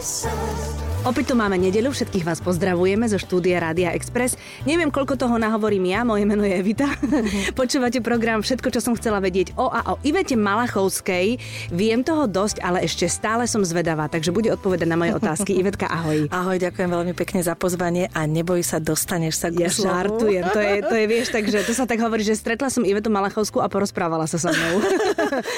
promises. Opäť tu máme nedeľu, všetkých vás pozdravujeme zo štúdia Rádia Express. Neviem, koľko toho nahovorím ja, moje meno je Evita. Počúvate program Všetko, čo som chcela vedieť o a o Ivete Malachovskej. Viem toho dosť, ale ešte stále som zvedavá, takže bude odpovedať na moje otázky. Ivetka, ahoj. Ahoj, ďakujem veľmi pekne za pozvanie a neboj sa, dostaneš sa k Ja žartujem, to je, to je, vieš, takže to sa tak hovorí, že stretla som Ivetu Malachovskú a porozprávala sa so mnou.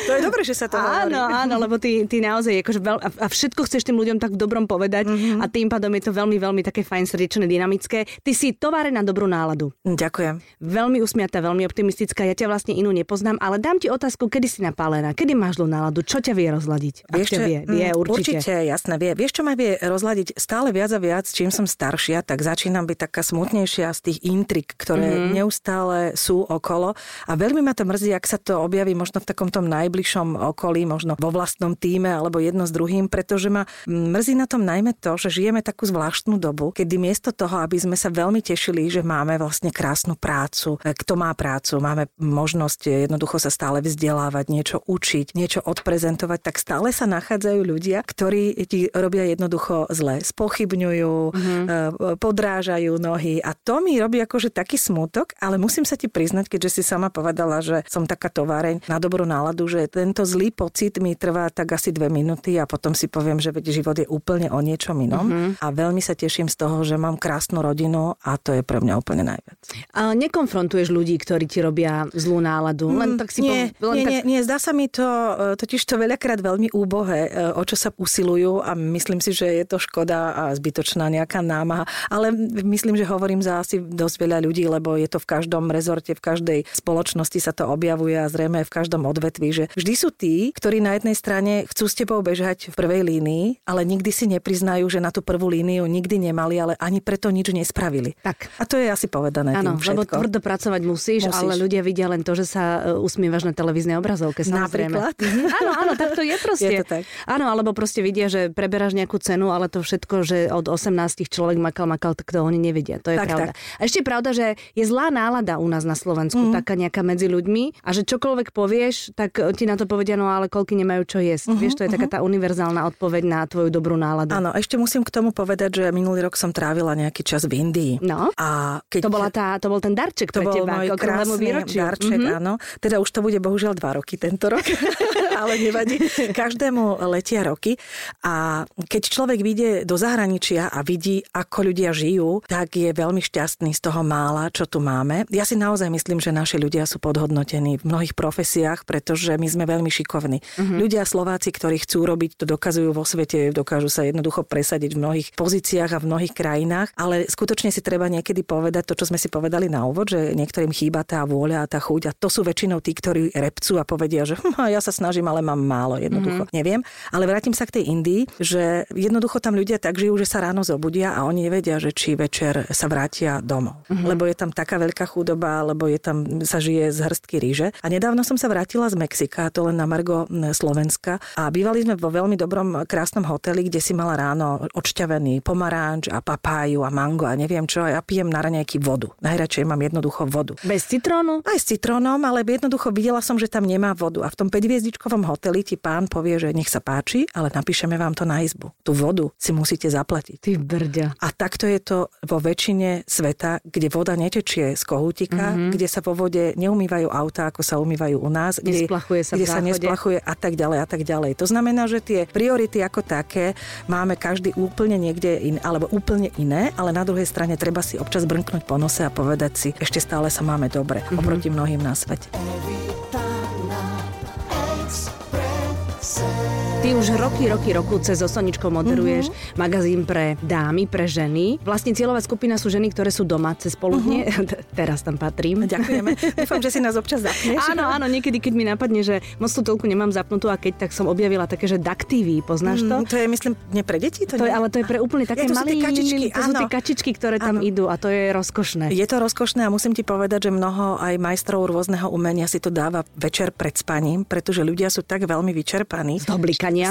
to je dobré, že sa to Áno, hovorí. áno, lebo ty, ty naozaj akože veľ, a všetko chceš tým ľuďom tak v dobrom povedať mm-hmm. A tým pádom je to veľmi, veľmi také fajn, srdečné, dynamické. Ty si továre na dobrú náladu. Ďakujem. Veľmi usmiatá, veľmi optimistická. Ja ťa vlastne inú nepoznám, ale dám ti otázku, kedy si napálená, kedy máš zlú náladu, čo ťa vie rozladiť? Vieš, čo- vie, vie, mm, určite. Určite, jasné, vie. Vieš, čo ma vie rozladiť stále viac a viac, čím som staršia, tak začínam byť taká smutnejšia z tých intrik, ktoré Mhm. mm-hmm. neustále sú okolo. A veľmi ma to mrzí, ak sa to objaví možno v takom tom najbližšom okolí, možno vo vlastnom týme alebo jedno s druhým, pretože ma mrzí na tom najmä to, že žijeme takú zvláštnu dobu, kedy miesto toho, aby sme sa veľmi tešili, že máme vlastne krásnu prácu, e, kto má prácu, máme možnosť jednoducho sa stále vzdelávať, niečo učiť, niečo odprezentovať, tak stále sa nachádzajú ľudia, ktorí ti robia jednoducho zle, spochybňujú, mm-hmm. podrážajú nohy a to mi robí akože taký smutok, ale musím sa ti priznať, keďže si sama povedala, že som taká továreň na dobrú náladu, že tento zlý pocit mi trvá tak asi dve minúty a potom si poviem, že život je úplne o niečom inom mm-hmm. a veľmi sa teším z toho, že mám krásnu rodinu a to je pre mňa úplne najviac. A nekonfrontuješ ľudí, ktorí ti robia zlú náladu. Len tak si Mm, nie, po, len nie, tak... nie, nie, zdá sa mi to e, totiž to veľakrát veľmi úbohé, e, o čo sa usilujú a myslím si, že je to škoda a zbytočná nejaká námaha. Ale myslím, že hovorím za asi dosť veľa ľudí, lebo je to v každom rezorte, v každej spoločnosti sa to objavuje a zrejme v každom odvetví, že vždy sú tí, ktorí na jednej strane chcú s tebou bežať v prvej línii, ale nikdy si nepriznajú, že na tú prvú líniu nikdy nemali, ale ani preto nič nespravili. Tak. A to je asi povedané Áno, lebo tvrdo pracovať musíš, Musíš. ale ľudia vidia len to, že sa e, usmievaš na televíznej obrazovke. Samozrejme. Napríklad? Mhm, áno, áno, tak to je proste. Je to tak. Áno, alebo proste vidia, že preberáš nejakú cenu, ale to všetko, že od 18 človek makal, makal, tak to oni nevedia. To je Tak, pravda. tak. A ešte pravda, že je zlá nálada u nás na Slovensku, Mhm. mm. taká nejaká medzi ľuďmi a že čokoľvek povieš, tak e, ti na to povedia, no ale koľky nemajú čo jesť. Vieš, to je taká tá univerzálna odpoveď na tvoju dobrú náladu. Mhm, Áno, ešte musím k tomu povedať, že minulý rok som trávila nejaký čas v Indii. No. A keď To, bola tá, to bol ten darček to pre bol teba môj krásny výročiu. darček, Mhm. áno. Teda už to bude bohužiaľ dva roky tento rok, ale nevadí. Každému letia roky. A keď človek vyjde do zahraničia a vidí, ako ľudia žijú, tak je veľmi šťastný z toho mála, čo tu máme. Ja si naozaj myslím, že naši ľudia sú podhodnotení v mnohých profesiách, pretože my sme veľmi šikovní. Mhm. Ľudia Slováci, ktorí chcú robiť, to dokazujú vo svete, dokážu sa jednoducho presadiť v mnohých pozíciách a v mnohých krajinách, ale skutočne si treba niekedy povedať to, čo sme si povedali na úvod, že niektorým chýba tá vôľa a tá chuť a to sú väčšinou tí, ktorí repcú a povedia, že hm, ja sa snažím, ale mám málo, jednoducho. Mm-hmm. Neviem, ale vrátim sa k tej Indii, že jednoducho tam ľudia tak žijú, že sa ráno zobudia a oni nevedia, že či večer sa vrátia domov. Mm-hmm. Lebo je tam taká veľká chudoba, lebo je tam, sa žije z hrstky ríže. A nedávno som sa vrátila z Mexika, to len na Margo Slovenska a bývali sme vo veľmi dobrom, krásnom hoteli, kde si mala ráno odšťavený pomaranč a papáju a mango a neviem čo. Ja pijem na raňajky vodu. Najradšej mám jednoducho vodu. Bez citrónu? Aj s citrónom, ale jednoducho videla som, že tam nemá vodu. A v tom 5-hviezdičkovom hoteli ti pán povie, že nech sa páči, ale napíšeme vám to na izbu. Tú vodu si musíte zaplatiť. Ty brďa. A takto je to vo väčšine sveta, kde voda netečie z kohútika, mm-hmm. kde sa vo vode neumývajú auta, ako sa umývajú u nás, kde, Nesplachuje sa kde sa nesplachuje a tak ďalej a tak ďalej. To znamená, že tie priority ako také máme každý úplne niekde in, alebo úplne iné, ale na druhej strane treba si občas brnknúť po nose a povedať si, ešte stále sa máme dobre mm-hmm. oproti mnohým na svete. Ty už roky, roky, roku cez Osoničko moderuješ Mhm. uh-huh. magazín pre dámy, pre ženy. Vlastne cieľová skupina sú ženy, ktoré sú doma cez poludne. Uh-huh. Teraz tam patrím. Ďakujeme. Dúfam, že si nás občas zapneš. Áno, áno, niekedy, keď mi napadne, že moc tú telku nemám zapnutú a keď tak som objavila také, že Duck TV, poznáš to? Mm, to je, myslím, nie pre deti? To, To je, ale to je pre úplne také tie malé kačičky, to sú tie kačičky, ktoré tam Áno. idú a to je rozkošné. Je to rozkošné a musím ti povedať, že mnoho aj majstrov rôzneho umenia si to dáva večer pred spaním, pretože ľudia sú tak veľmi vyčerpaní. Z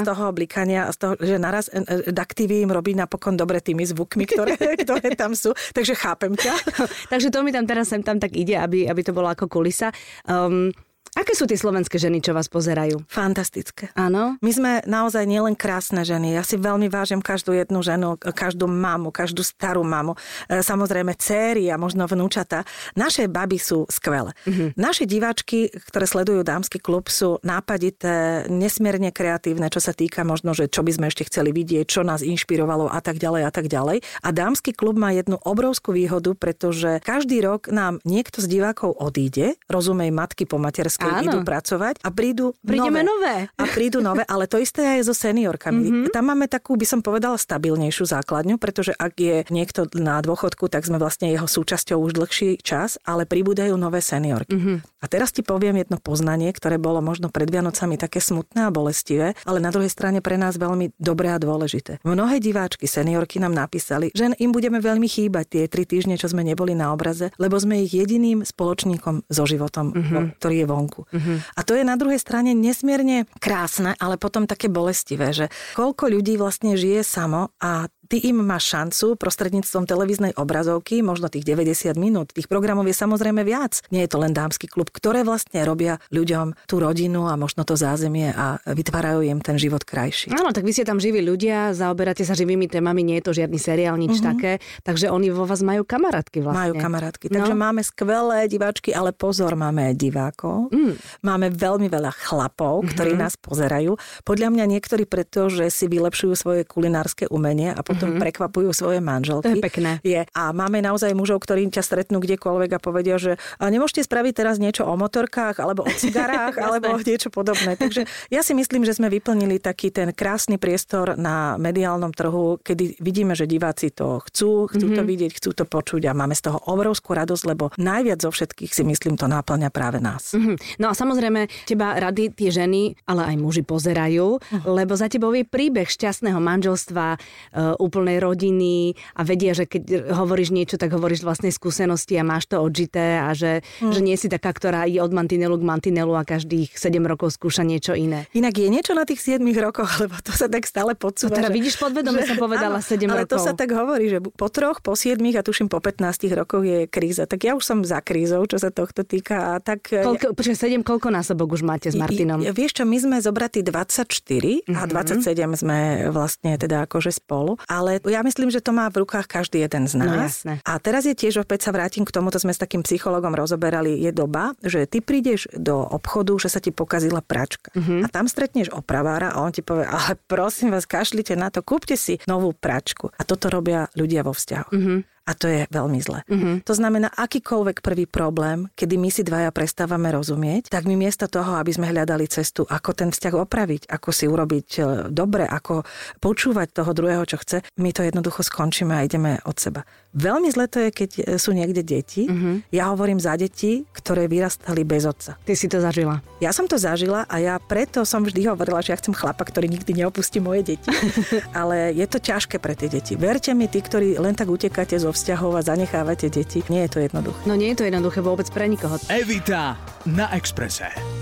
toho blikania. Z toho oblikania a z toho, že naraz e, e, Duck TV im robí napokon dobre tými zvukmi, ktoré, ktoré tam sú. Takže chápem ťa. Takže to mi tam teraz sem tam tak ide, aby, aby to bolo ako kulisa. Um, Aké sú tie slovenské ženy, čo vás pozerajú? Fantastické. Áno? My sme naozaj nielen krásne ženy. Ja si veľmi vážim každú jednu ženu, každú mamu, každú starú mamu. E, samozrejme céry a možno vnúčata. Naše baby sú skvelé. Mm-hmm. Naše diváčky, ktoré sledujú dámsky klub, sú nápadité, nesmierne kreatívne, čo sa týka možno, že čo by sme ešte chceli vidieť, čo nás inšpirovalo a tak ďalej a tak ďalej. A dámsky klub má jednu obrovskú výhodu, pretože každý rok nám niekto z divákov odíde, rozumej matky po materskej Áno. idú pracovať a prídu Prídeme nové. nové. A prídu nové, ale to isté aj so seniorkami. Mm-hmm. Tam máme takú, by som povedala, stabilnejšiu základňu, pretože ak je niekto na dôchodku, tak sme vlastne jeho súčasťou už dlhší čas, ale pribúdajú nové seniorky. Mm-hmm. A teraz ti poviem jedno poznanie, ktoré bolo možno pred Vianocami také smutné a bolestivé, ale na druhej strane pre nás veľmi dobré a dôležité. Mnohé diváčky, seniorky nám napísali, že im budeme veľmi chýbať tie tri týždne, čo sme neboli na obraze, lebo sme ich jediným spoločníkom so životom, mm-hmm. ktorý je vonku. Uh-huh. A to je na druhej strane nesmierne krásne, ale potom také bolestivé, že koľko ľudí vlastne žije samo a ty im máš šancu prostredníctvom televíznej obrazovky, možno tých 90 minút. Tých programov je samozrejme viac. Nie je to len dámsky klub, ktoré vlastne robia ľuďom tú rodinu a možno to zázemie a vytvárajú im ten život krajší. Áno, tak vy ste tam živí ľudia, zaoberáte sa živými témami, nie je to žiadny seriál, nič uh-huh. také, takže oni vo vás majú kamarátky vlastne. Majú kamarátky, takže no. máme skvelé diváčky, ale pozor, máme divákov. Mm. Máme veľmi veľa chlapov, ktorí uh-huh. nás pozerajú. Podľa mňa niektorí preto, že si vylepšujú svoje kulinárske umenie a potom potom mm-hmm. prekvapujú svoje manželky. To je pekné. Je. A máme naozaj mužov, ktorí ťa stretnú kdekoľvek a povedia, že a nemôžete spraviť teraz niečo o motorkách alebo o cigarách alebo niečo podobné. Takže ja si myslím, že sme vyplnili taký ten krásny priestor na mediálnom trhu, kedy vidíme, že diváci to chcú, chcú mm-hmm. to mhm. vidieť, chcú to počuť a máme z toho obrovskú radosť, lebo najviac zo všetkých si myslím to náplňa práve nás. Mm-hmm. No a samozrejme, teba rady tie ženy, ale aj muži pozerajú, uh-huh. lebo za tebou je príbeh šťastného manželstva, uh, úplnej rodiny a vedia, že keď hovoríš niečo, tak hovoríš z vlastnej skúsenosti a máš to odžité a že, mm. že nie si taká, ktorá je od mantinelu k mantinelu a každých 7 rokov skúša niečo iné. Inak je niečo na tých 7 rokoch, lebo to sa tak stále podsúva. No teda že, vidíš, podvedome som povedala áno, 7 ale rokov. Ale to sa tak hovorí, že po troch, po 7 a tuším po 15 rokoch je kríza. Tak ja už som za krízou, čo sa tohto týka. A tak... Koľko, počkaj, 7, koľko násobok už máte s Martinom? I, vieš čo, my sme zobratí 24 mm-hmm. a 27 mhm. sme vlastne teda akože spolu. Ale ja myslím, že to má v rukách každý jeden z no, nás. No, a teraz je tiež, opäť sa vrátim k tomu, to sme s takým psychologom rozoberali, je doba, že ty prídeš do obchodu, že sa ti pokazila pračka. Uh-huh. A tam stretneš opravára a on ti povie, ale prosím vás, kašlite na to, kúpte si novú pračku. A toto robia ľudia vo vzťahu. Uh-huh. A to je veľmi zle. Mm-hmm. To znamená, akýkoľvek prvý problém, kedy my si dvaja prestávame rozumieť, tak my miesto toho, aby sme hľadali cestu, ako ten vzťah opraviť, ako si urobiť e, dobre, ako počúvať toho druhého, čo chce, my to jednoducho skončíme a ideme od seba. Veľmi zle to je, keď e, sú niekde deti. Mm-hmm. Ja hovorím za deti, ktoré vyrastali bez otca. Ty si to zažila. Ja som to zažila a ja preto som vždy hovorila, že ja chcem chlapa, ktorý nikdy neopustí moje deti. Ale je to ťažké pre tie deti. Verte mi, tí, ktorí len tak utekáte zo vzťahov a zanechávate deti, nie je to jednoduché. No nie je to jednoduché vôbec pre nikoho. Evita na Exprese.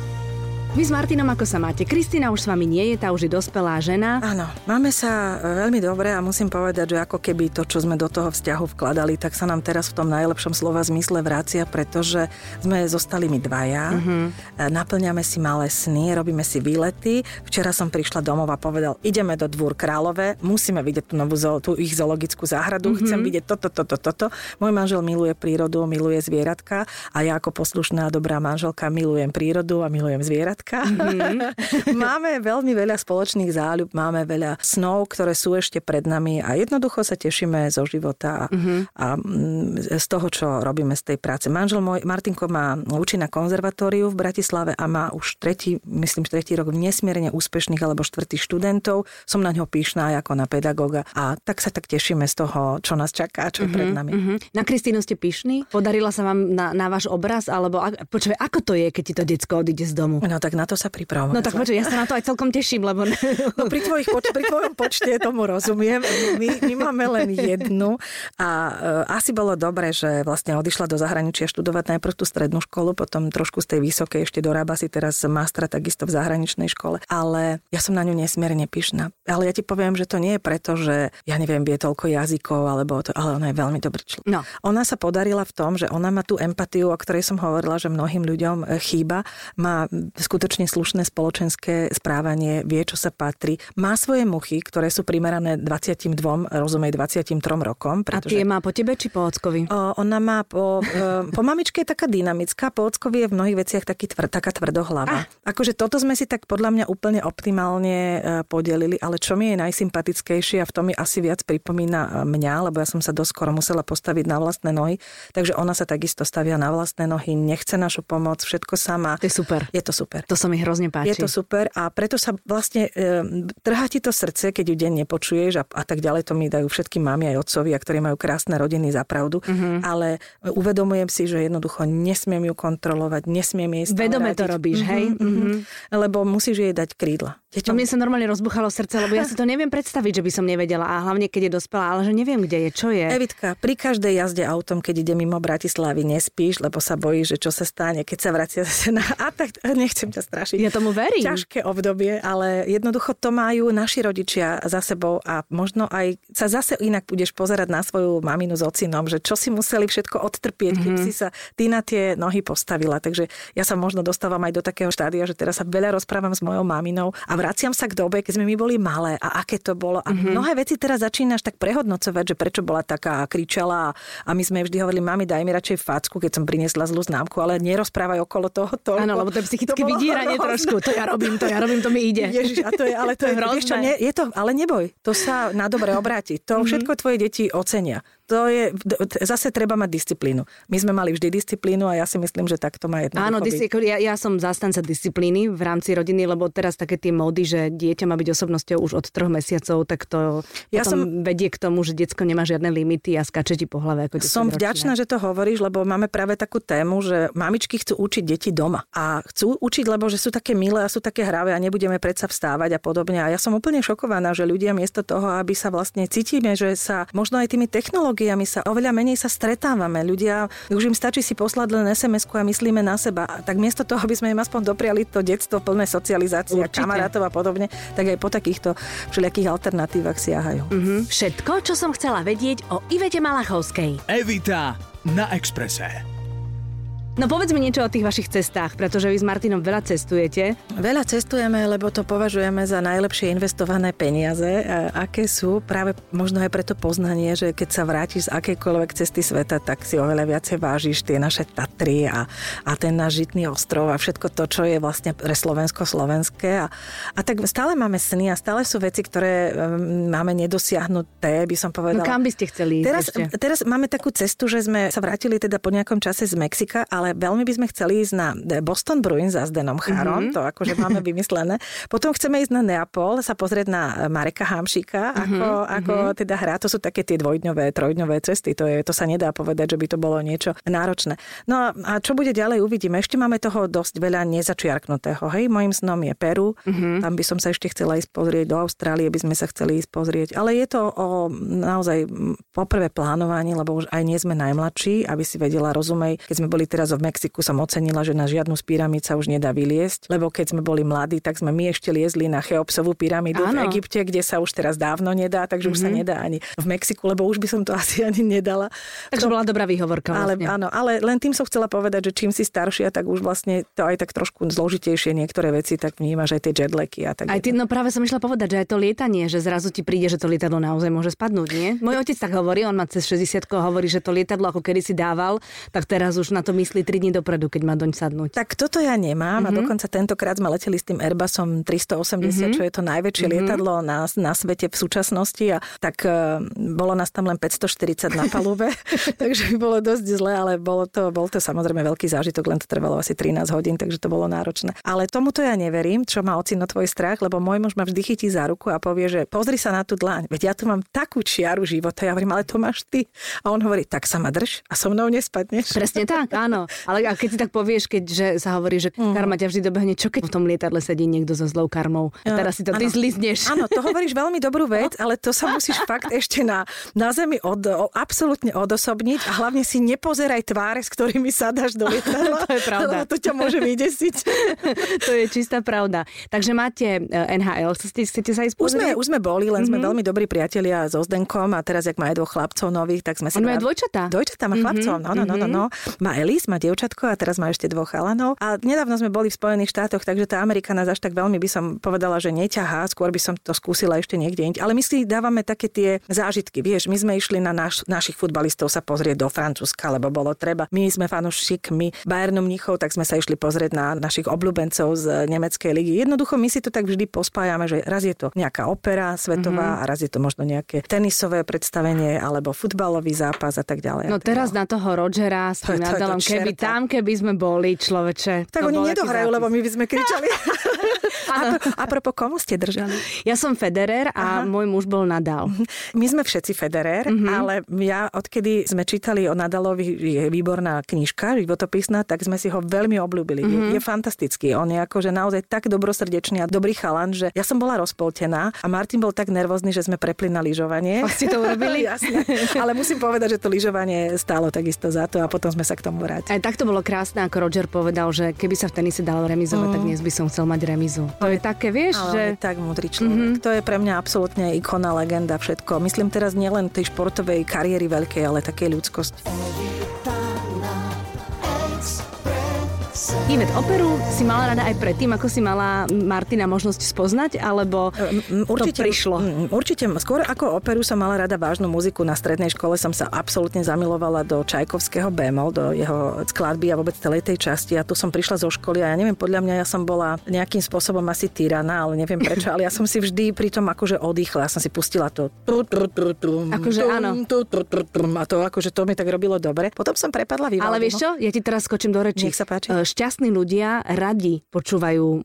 Vy s Martinom ako sa máte? Kristina už s vami nie je, tá už je dospelá žena. Áno, máme sa e, veľmi dobre a musím povedať, že ako keby to, čo sme do toho vzťahu vkladali, tak sa nám teraz v tom najlepšom slova zmysle vracia, pretože sme zostali my dvaja, uh-huh. naplňame si malé sny, robíme si výlety. Včera som prišla domov a povedal, ideme do Dvúr Králové, musíme vidieť tú novú tú ich zoologickú záhradu, uh-huh. chcem vidieť toto, toto, toto. Môj manžel miluje prírodu, miluje zvieratka a ja ako poslušná dobrá manželka milujem prírodu a milujem zvieratka zvieratka. Mm-hmm. máme veľmi veľa spoločných záľub, máme veľa snov, ktoré sú ešte pred nami a jednoducho sa tešíme zo života a, mm-hmm. a mm, z toho, čo robíme z tej práce. Manžel môj, Martinko, má učí na konzervatóriu v Bratislave a má už tretí, myslím, tretí rok nesmierne úspešných alebo štvrtých študentov. Som na ňo píšná ako na pedagoga a tak sa tak tešíme z toho, čo nás čaká, čo je mm-hmm. pred mhm, nami. Mm-hmm. Na Kristínu ste píšni? Podarila sa vám na, na váš obraz? Alebo počkaj, ako to je, keď ti to decko odíde z domu? No tak tak na to sa pripravujem. No tak počuj, ja sa na to aj celkom teším, lebo... No pri, tvojich poč- pri tvojom počte tomu rozumiem. My, my máme len jednu a uh, asi bolo dobre, že vlastne odišla do zahraničia študovať najprv tú strednú školu, potom trošku z tej vysokej ešte dorába si teraz mastra takisto v zahraničnej škole. Ale ja som na ňu nesmierne pyšná. Ale ja ti poviem, že to nie je preto, že ja neviem, vie toľko jazykov, alebo to, ale ona je veľmi dobrý človek. No. Ona sa podarila v tom, že ona má tú empatiu, o ktorej som hovorila, že mnohým ľuďom e, chýba, má skutočne slušné spoločenské správanie, vie, čo sa patrí, má svoje muchy, ktoré sú primerané 22, rozumej 23 rokom. Pretože... A tie má po tebe či po ockovi? O, ona má po, e, po mamičke je taká dynamická, po ockovi je v mnohých veciach taký tvr, taká tvrdohlava. Ah. Akože toto sme si tak podľa mňa úplne optimálne e, podelili, ale čo mi je najsympatickejšie a v tom mi asi viac pripomína mňa, lebo ja som sa doskoro musela postaviť na vlastné nohy, takže ona sa takisto stavia na vlastné nohy, nechce našu pomoc, všetko sama. To je super. Je to super. To sa mi hrozne páči. Je to super a preto sa vlastne e, trhá ti to srdce, keď ju deň nepočuješ a, a tak ďalej. To mi dajú všetky mamy aj otcovia, ktorí majú krásne rodiny za pravdu. Mm-hmm. Ale uvedomujem si, že jednoducho nesmiem ju kontrolovať, nesmiem jej Vedome to robíš, mm-hmm, hej? Mm-hmm. Lebo musíš jej dať krídla. Deťom... mne sa normálne rozbuchalo srdce, lebo ja si to neviem predstaviť, že by som nevedela. A hlavne, keď je dospelá, ale že neviem, kde je, čo je. Evitka, pri každej jazde autom, keď ide mimo Bratislavy, nespíš, lebo sa bojíš, že čo sa stane, keď sa vracia zase na... A tak nechcem ťa strašiť. Ja tomu verím. Ťažké obdobie, ale jednoducho to majú naši rodičia za sebou a možno aj sa zase inak budeš pozerať na svoju maminu s ocinom, že čo si museli všetko odtrpieť, mm-hmm. keď mhm. si sa ty na tie nohy postavila. Takže ja sa možno dostávam aj do takého štádia, že teraz sa veľa rozprávam s mojou maminou a vraciam sa k dobe, keď sme my boli malé a aké to bolo. A mm-hmm. mnohé veci teraz začínaš tak prehodnocovať, že prečo bola taká a kričala a my sme vždy hovorili, mami, daj mi radšej facku, keď som priniesla zlú známku, ale nerozprávaj okolo toho to. Áno, lebo to je psychické vydíranie trošku. To ja robím, to ja robím, to mi ide. Ježiš, a to je, ale to, je, je čo, nie, je to, ale neboj, to sa na dobre obráti. To mm-hmm. všetko tvoje deti ocenia to je, zase treba mať disciplínu. My sme mali vždy disciplínu a ja si myslím, že takto má jedno. Áno, dis- ja, ja som zastanca disciplíny v rámci rodiny, lebo teraz také tie módy, že dieťa má byť osobnosťou už od troch mesiacov, tak to ja som, vedie k tomu, že detsko nemá žiadne limity a skače ti po hlave. Ako som vďačná, že to hovoríš, lebo máme práve takú tému, že mamičky chcú učiť deti doma. A chcú učiť, lebo že sú také milé a sú také hravé a nebudeme predsa vstávať a podobne. A ja som úplne šokovaná, že ľudia miesto toho, aby sa vlastne cítime, že sa možno aj tými technológiami technológiami sa oveľa menej sa stretávame. Ľudia, už im stačí si poslať len sms a myslíme na seba. Tak miesto toho, aby sme im aspoň dopriali to detstvo plné socializácie, Určite. kamarátov a podobne, tak aj po takýchto všelijakých alternatívach siahajú. Mm-hmm. Všetko, čo som chcela vedieť o Ivete Malachovskej. Evita na Exprese. No povedz mi niečo o tých vašich cestách, pretože vy s Martinom veľa cestujete. Veľa cestujeme, lebo to považujeme za najlepšie investované peniaze. Aké sú? Práve možno aj preto poznanie, že keď sa vrátiš z akejkoľvek cesty sveta, tak si oveľa viacej vážiš tie naše Tatry a, a ten náš žitný ostrov a všetko to, čo je vlastne pre Slovensko slovenské. A, a tak stále máme sny a stále sú veci, ktoré um, máme nedosiahnuté, by som povedala. No kam by ste chceli ísť teraz, teraz máme takú cestu, že sme sa vrátili teda po nejakom čase z Mexika a ale veľmi by sme chceli ísť na Boston Bruins za Zdenom Chárom, mm-hmm. to akože máme vymyslené. Potom chceme ísť na Neapol, sa pozrieť na Mareka Hamšika, mm-hmm. ako, ako mm-hmm. teda hrá. To sú také tie dvojdňové, trojdňové cesty. To, je, to sa nedá povedať, že by to bolo niečo náročné. No a čo bude ďalej, uvidíme. Ešte máme toho dosť veľa nezačiarknutého. Hej, môjim snom je Peru. Mm-hmm. Tam by som sa ešte chcela ísť pozrieť. Do Austrálie by sme sa chceli ísť pozrieť. Ale je to o naozaj poprvé plánovanie, lebo už aj nie sme najmladší, aby si vedela, rozumej, keď sme boli teraz v Mexiku som ocenila, že na žiadnu z pyramíd sa už nedá vyliesť, lebo keď sme boli mladí, tak sme my ešte liezli na Cheopsovú pyramídu Áno. v Egypte, kde sa už teraz dávno nedá, takže mm-hmm. už sa mhm. nedá ani v Mexiku, lebo už by som to asi ani nedala. Takže to... bola dobrá výhovorka. Vlastne. Ale, áno, ale len tým som chcela povedať, že čím si staršia, tak už vlastne to aj tak trošku zložitejšie niektoré veci, tak vnímaš aj tie jetlagy a tak. Aj ty, no práve som išla povedať, že aj to lietanie, že zrazu ti príde, že to lietadlo naozaj môže spadnúť, nie? Môj otec tak hovorí, on má cez 60 hovorí, že to lietadlo ako kedy si dával, tak teraz už na to myslí 3 dní dopredu, keď má doň sadnúť. Tak toto ja nemám mm-hmm. a mhm. dokonca tentokrát sme leteli s tým Airbusom 380, mm-hmm. čo je to najväčšie mm-hmm. lietadlo na, na svete v súčasnosti a tak uh, bolo nás tam len 540 na palube, takže by bolo dosť zle, ale bolo to, bol to samozrejme veľký zážitok, len to trvalo asi 13 hodín, takže to bolo náročné. Ale tomuto ja neverím, čo má ocino tvoj strach, lebo môj muž ma vždy chytí za ruku a povie, že pozri sa na tú dlaň, veď ja tu mám takú čiaru života. Ja hovorím, ale to máš ty. A on hovorí, tak sa ma drž a so mnou nespadneš. Presne tak, áno. Ale a keď si tak povieš, keď že sa hovorí, že mm. karma ťa vždy dobehne, čo keď v tom lietadle sedí niekto so zlou karmou? A teraz si to ty zlizneš. Áno, to hovoríš veľmi dobrú vec, ale to sa musíš fakt ešte na, na zemi od, o, absolútne odosobniť a hlavne si nepozeraj tváre, s ktorými sadáš do lietadla. to je pravda. to ťa môže vydesiť. to je čistá pravda. Takže máte eh, NHL, chcete, chcete sa ísť už sme, už sme boli, len mm-hmm. sme veľmi dobrí priatelia so Zdenkom a teraz, jak má aj dvoch chlapcov nových, tak sme sa... On má dvojčatá. Dvojčatá má mm-hmm. chlapcov, no, no, no, no, no. Má Elis, má dievčatko a teraz má ešte dvoch chalanov. A nedávno sme boli v Spojených štátoch, takže tá Amerika nás až tak veľmi by som povedala, že neťahá, skôr by som to skúsila ešte niekde inde. Ale my si dávame také tie zážitky. Vieš, my sme išli na naš, našich futbalistov sa pozrieť do Francúzska, lebo bolo treba. My sme fanúšikmi Bayernu Mnichov, tak sme sa išli pozrieť na našich obľúbencov z nemeckej ligy. Jednoducho my si to tak vždy pospájame, že raz je to nejaká opera svetová mm-hmm. a raz je to možno nejaké tenisové predstavenie alebo futbalový zápas a tak ďalej. No teraz na toho Rogera s tým Nadalom, keby tam, keby sme boli, človeče. Tak oni nedohrajú, lebo my by sme kričali. a, a propos, komu ste držali? Ja som Federer a Aha. môj muž bol Nadal. Mhm. My sme všetci Federer, mm-hmm. ale ja odkedy sme čítali o Nadalovi, je výborná knižka, životopisná, tak sme si ho veľmi obľúbili. Mm-hmm. Je, mhm. je fantastický. On je akože naozaj tak dobrosrdečný a dobrý chalan, že ja som bola rozpoltená a Martin bol tak nervózny, že sme prepli na lyžovanie. A ste to urobili? Jasne. Ale musím povedať, že to lyžovanie stálo takisto za to a potom sme sa k tomu vrátili. Aj tak to bolo krásne, ako Roger povedal, že keby sa v tenise dalo remizovať, mm. tak dnes by som chcel mať remizu. To je také, vieš, ale že... tak múdry človek. Mm-hmm. To je pre mňa absolútne ikona, legenda, všetko. Myslím teraz nielen tej športovej kariéry veľkej, ale takej ľudskosti. Ivet, operu si mala rada aj predtým, ako si mala Martina možnosť spoznať, alebo určite, to prišlo? Určite. Skôr ako operu som mala rada vážnu muziku. Na strednej škole som sa absolútne zamilovala do Čajkovského bémol, do jeho skladby a vôbec celej tej časti. A tu som prišla zo školy a ja neviem, podľa mňa ja som bola nejakým spôsobom asi tyrana, ale neviem prečo, ale ja som si vždy pri tom akože oddychla. Ja som si pustila to. Akože áno. A to akože to mi tak robilo dobre. Potom som prepadla Vivaldiho. Ale vieš čo, ja ti teraz skočím do reči. Nech sa páči. Šťastný šťastní ľudia radi počúvajú e,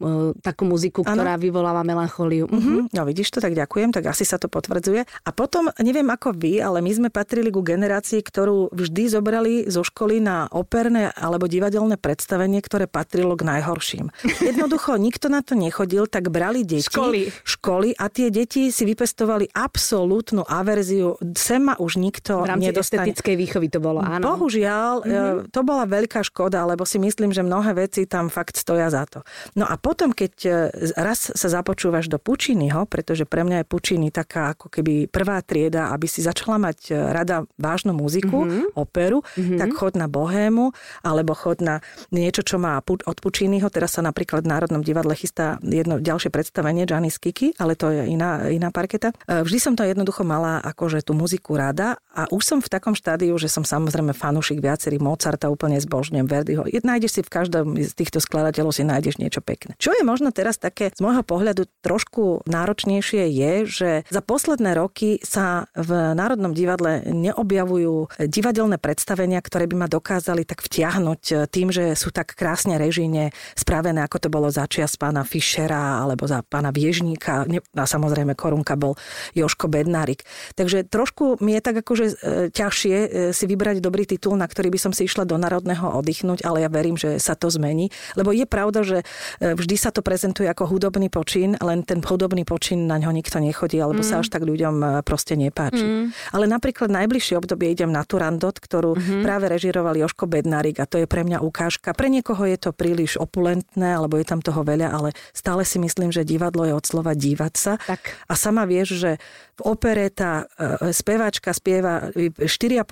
takú muziku, ano. ktorá vyvoláva melanchóliu. Uh-huh. No vidíš to, tak ďakujem, tak asi sa to potvrdzuje. A potom, neviem ako vy, ale my sme patrili ku generácii, ktorú vždy zobrali zo školy na operné alebo divadelné predstavenie, ktoré patrilo k najhorším. Jednoducho nikto na to nechodil, tak brali deti, školy, školy a tie deti si vypestovali absolútnu averziu. Sem ma už nikto v rámci nedostane. estetickej výchovy to bolo, áno. Bohužiaľ, uh-huh. to bola veľká škoda, lebo si myslím, že mnohé veci tam fakt stoja za to. No a potom, keď e, raz sa započúvaš do Pučínyho, pretože pre mňa je Pučíny taká ako keby prvá trieda, aby si začala mať e, rada vážnu muziku, mm-hmm. operu, mm-hmm. tak chod na Bohému, alebo chod na niečo, čo má od Pučínyho. Teraz sa napríklad v Národnom divadle chystá jedno ďalšie predstavenie Gianni Skiki, ale to je iná, iná parketa. E, vždy som to jednoducho mala akože tú muziku rada a už som v takom štádiu, že som samozrejme fanúšik viacerých Mozarta, úplne zbožňujem Verdiho. Nájdeš si v každom z týchto skladateľov si nájdeš niečo pekné. Čo je možno teraz také z môjho pohľadu trošku náročnejšie je, že za posledné roky sa v Národnom divadle neobjavujú divadelné predstavenia, ktoré by ma dokázali tak vtiahnuť tým, že sú tak krásne režine spravené, ako to bolo za čias pána Fischera alebo za pána Viežníka. A samozrejme korunka bol Joško Bednárik. Takže trošku mi je tak akože e, ťažšie e, si vybrať dobrý titul, na ktorý by som si išla do národného oddychnúť, ale ja verím, že sa to zmení zmení. Lebo je pravda, že e, vždy sa to prezentuje ako hudobný počin, len ten hudobný počin na ňo nikto nechodí, alebo mm. sa až tak ľuďom e, proste nepáči. Mm. Ale napríklad najbližšie obdobie idem na Turandot, ktorú mm-hmm. práve režiroval Joško Bednárik a to je pre mňa ukážka. Pre niekoho je to príliš opulentné, alebo je tam toho veľa, ale stále si myslím, že divadlo je od slova dívať sa. Tak. A sama vieš, že v opere tá e, speváčka spieva 4,5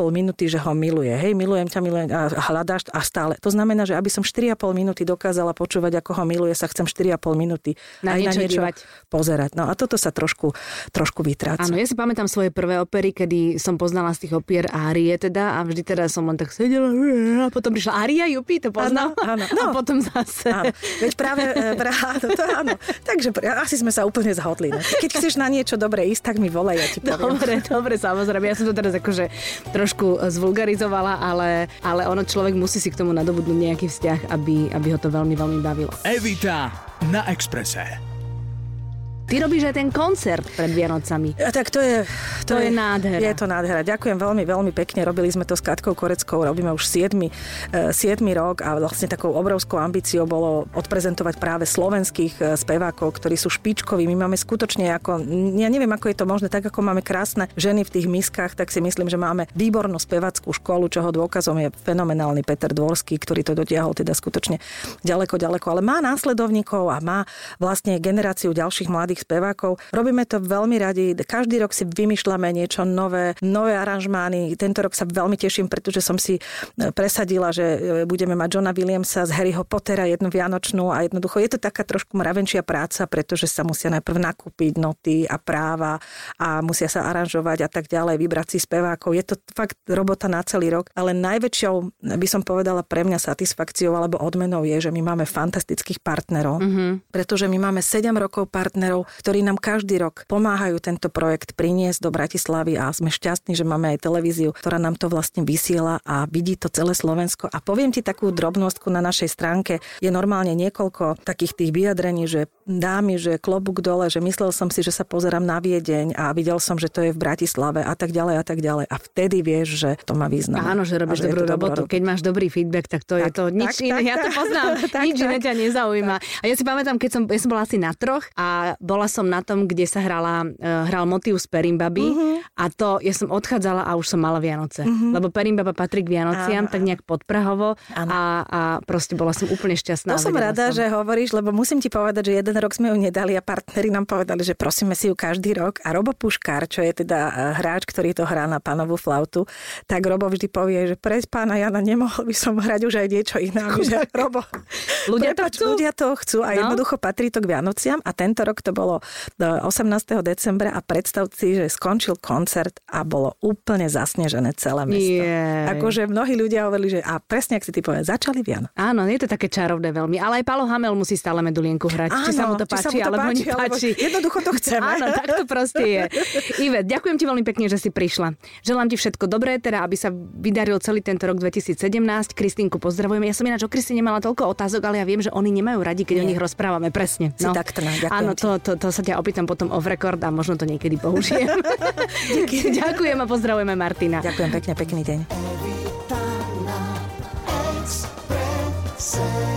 minúty, že ho miluje. Hej, milujem ťa, milujem a hľadáš a stále. To znamená, že aby som 4,5 minúty dokázala počúvať, ako ho miluje, sa chcem 4,5 minúty na aj niečo, na niečo dívať. pozerať. No a toto sa trošku, trošku vytráca. Áno, ja si pamätám svoje prvé opery, kedy som poznala z tých opier Árie teda a vždy teda som len tak sedela a potom prišla Ária, Jupi, to poznal. Áno, áno. No. A potom zase. Áno. Veď práve, e, práve to, áno. Takže asi sme sa úplne zhodli. Ne? Keď chceš na niečo dobre ísť, tak mi volaj, ja ti poviem. Dobre, dobre, samozrejme. Ja som to teraz akože trošku zvulgarizovala, ale, ale ono človek musí si k tomu nadobudnúť nejaký vzťah, aby, aby ho to veľmi, veľmi bavilo. Evita na Exprese. Ty robíš aj ten koncert pred Vianocami. A tak to je... To je nádhera. Je to nádhera. Ďakujem veľmi, veľmi pekne. Robili sme to s Katkou Koreckou, robíme už 7, 7 rok a vlastne takou obrovskou ambíciou bolo odprezentovať práve slovenských e, spevákov, ktorí sú špičkoví. My máme skutočne ako, ja neviem, ako je to možné, tak ako máme krásne ženy v tých miskách, tak si myslím, že máme výbornú spevackú školu, čoho dôkazom je fenomenálny Peter Dvorský, ktorý to dotiahol teda skutočne ďaleko, ďaleko, ale má následovníkov a má vlastne generáciu ďalších mladých spevákov. Robíme to veľmi radi. Každý rok si vymýšľame niečo nové, nové aranžmány. Tento rok sa veľmi teším, pretože som si e, presadila, že e, budeme mať Johna Williamsa z Harryho Pottera jednu vianočnú a jednoducho je to taká trošku mravenčia práca, pretože sa musia najprv nakúpiť noty a práva a musia sa aranžovať a tak ďalej, vybrať si spevákov. Je to fakt robota na celý rok, ale najväčšou, by som povedala pre mňa satisfakciou alebo odmenou je, že my máme fantastických partnerov, mm-hmm. pretože my máme 7 rokov partnerov, ktorí nám každý rok pomáhajú tento projekt priniesť do Bratislavy a sme šťastní, že máme aj televíziu, ktorá nám to vlastne vysiela a vidí to celé Slovensko. A poviem ti takú drobnostku na našej stránke, je normálne niekoľko takých tých vyjadrení, že dámy, že klobúk dole, že myslel som si, že sa pozerám na Viedeň a videl som, že to je v Bratislave a tak ďalej a tak ďalej. A vtedy vieš, že to má význam. Áno, že robíš dobrú robotu. Keď máš dobrý feedback, tak to tak, je to nič tak, iné. Tak, ja to poznám. tak, nič tak. iné ťa nezaujíma. A ja si pamätám, keď som, ja som bola asi na troch a bola som na tom, kde sa hrala, uh, hral motív z Perimbaby uh-huh. A to, ja som odchádzala a už som mala Vianoce. Uh-huh. Lebo Perimbaba patrí k Vianociam, tak nejak podprahovo a, a proste bola som úplne šťastná. To som rada, som. že hovoríš, lebo musím ti povedať, že jeden rok sme ju nedali a partneri nám povedali, že prosíme si ju každý rok. A Robo Puškár, čo je teda e, hráč, ktorý to hrá na panovú flautu, tak Robo vždy povie, že pre pána Jana nemohol by som hrať už aj niečo iné. Že Robo, ľudia to chcú? Ľudia to chcú a no? jednoducho patrí to k Vianociam a tento rok to bolo 18. E, decembra a predstav si, že skončil koncert a bolo úplne zasnežené celé mesto. Yeah. Akože mnohí ľudia hovorili, že a presne, ak si ty povedal, začali Viano. Áno, je to také čarovné veľmi, ale aj Palo Hamel musí stále medulienku hrať. Áno, či sa mu to páči, páči, alebo páči, nepáči. Alebo jednoducho to chceme. Áno, tak to proste je. Ive, ďakujem ti veľmi pekne, že si prišla. Želám ti všetko dobré, teda aby sa vydaril celý tento rok 2017. Kristinku pozdravujeme. Ja som ináč o Kristine mala toľko otázok, ale ja viem, že oni nemajú radi, keď Nie. o nich rozprávame. Presne. No. Tak Áno, to, to, to, sa ťa opýtam potom off record a možno to niekedy použijem. Ďakujem a pozdravujeme Martina. Ďakujem pekne, pekný deň. Every time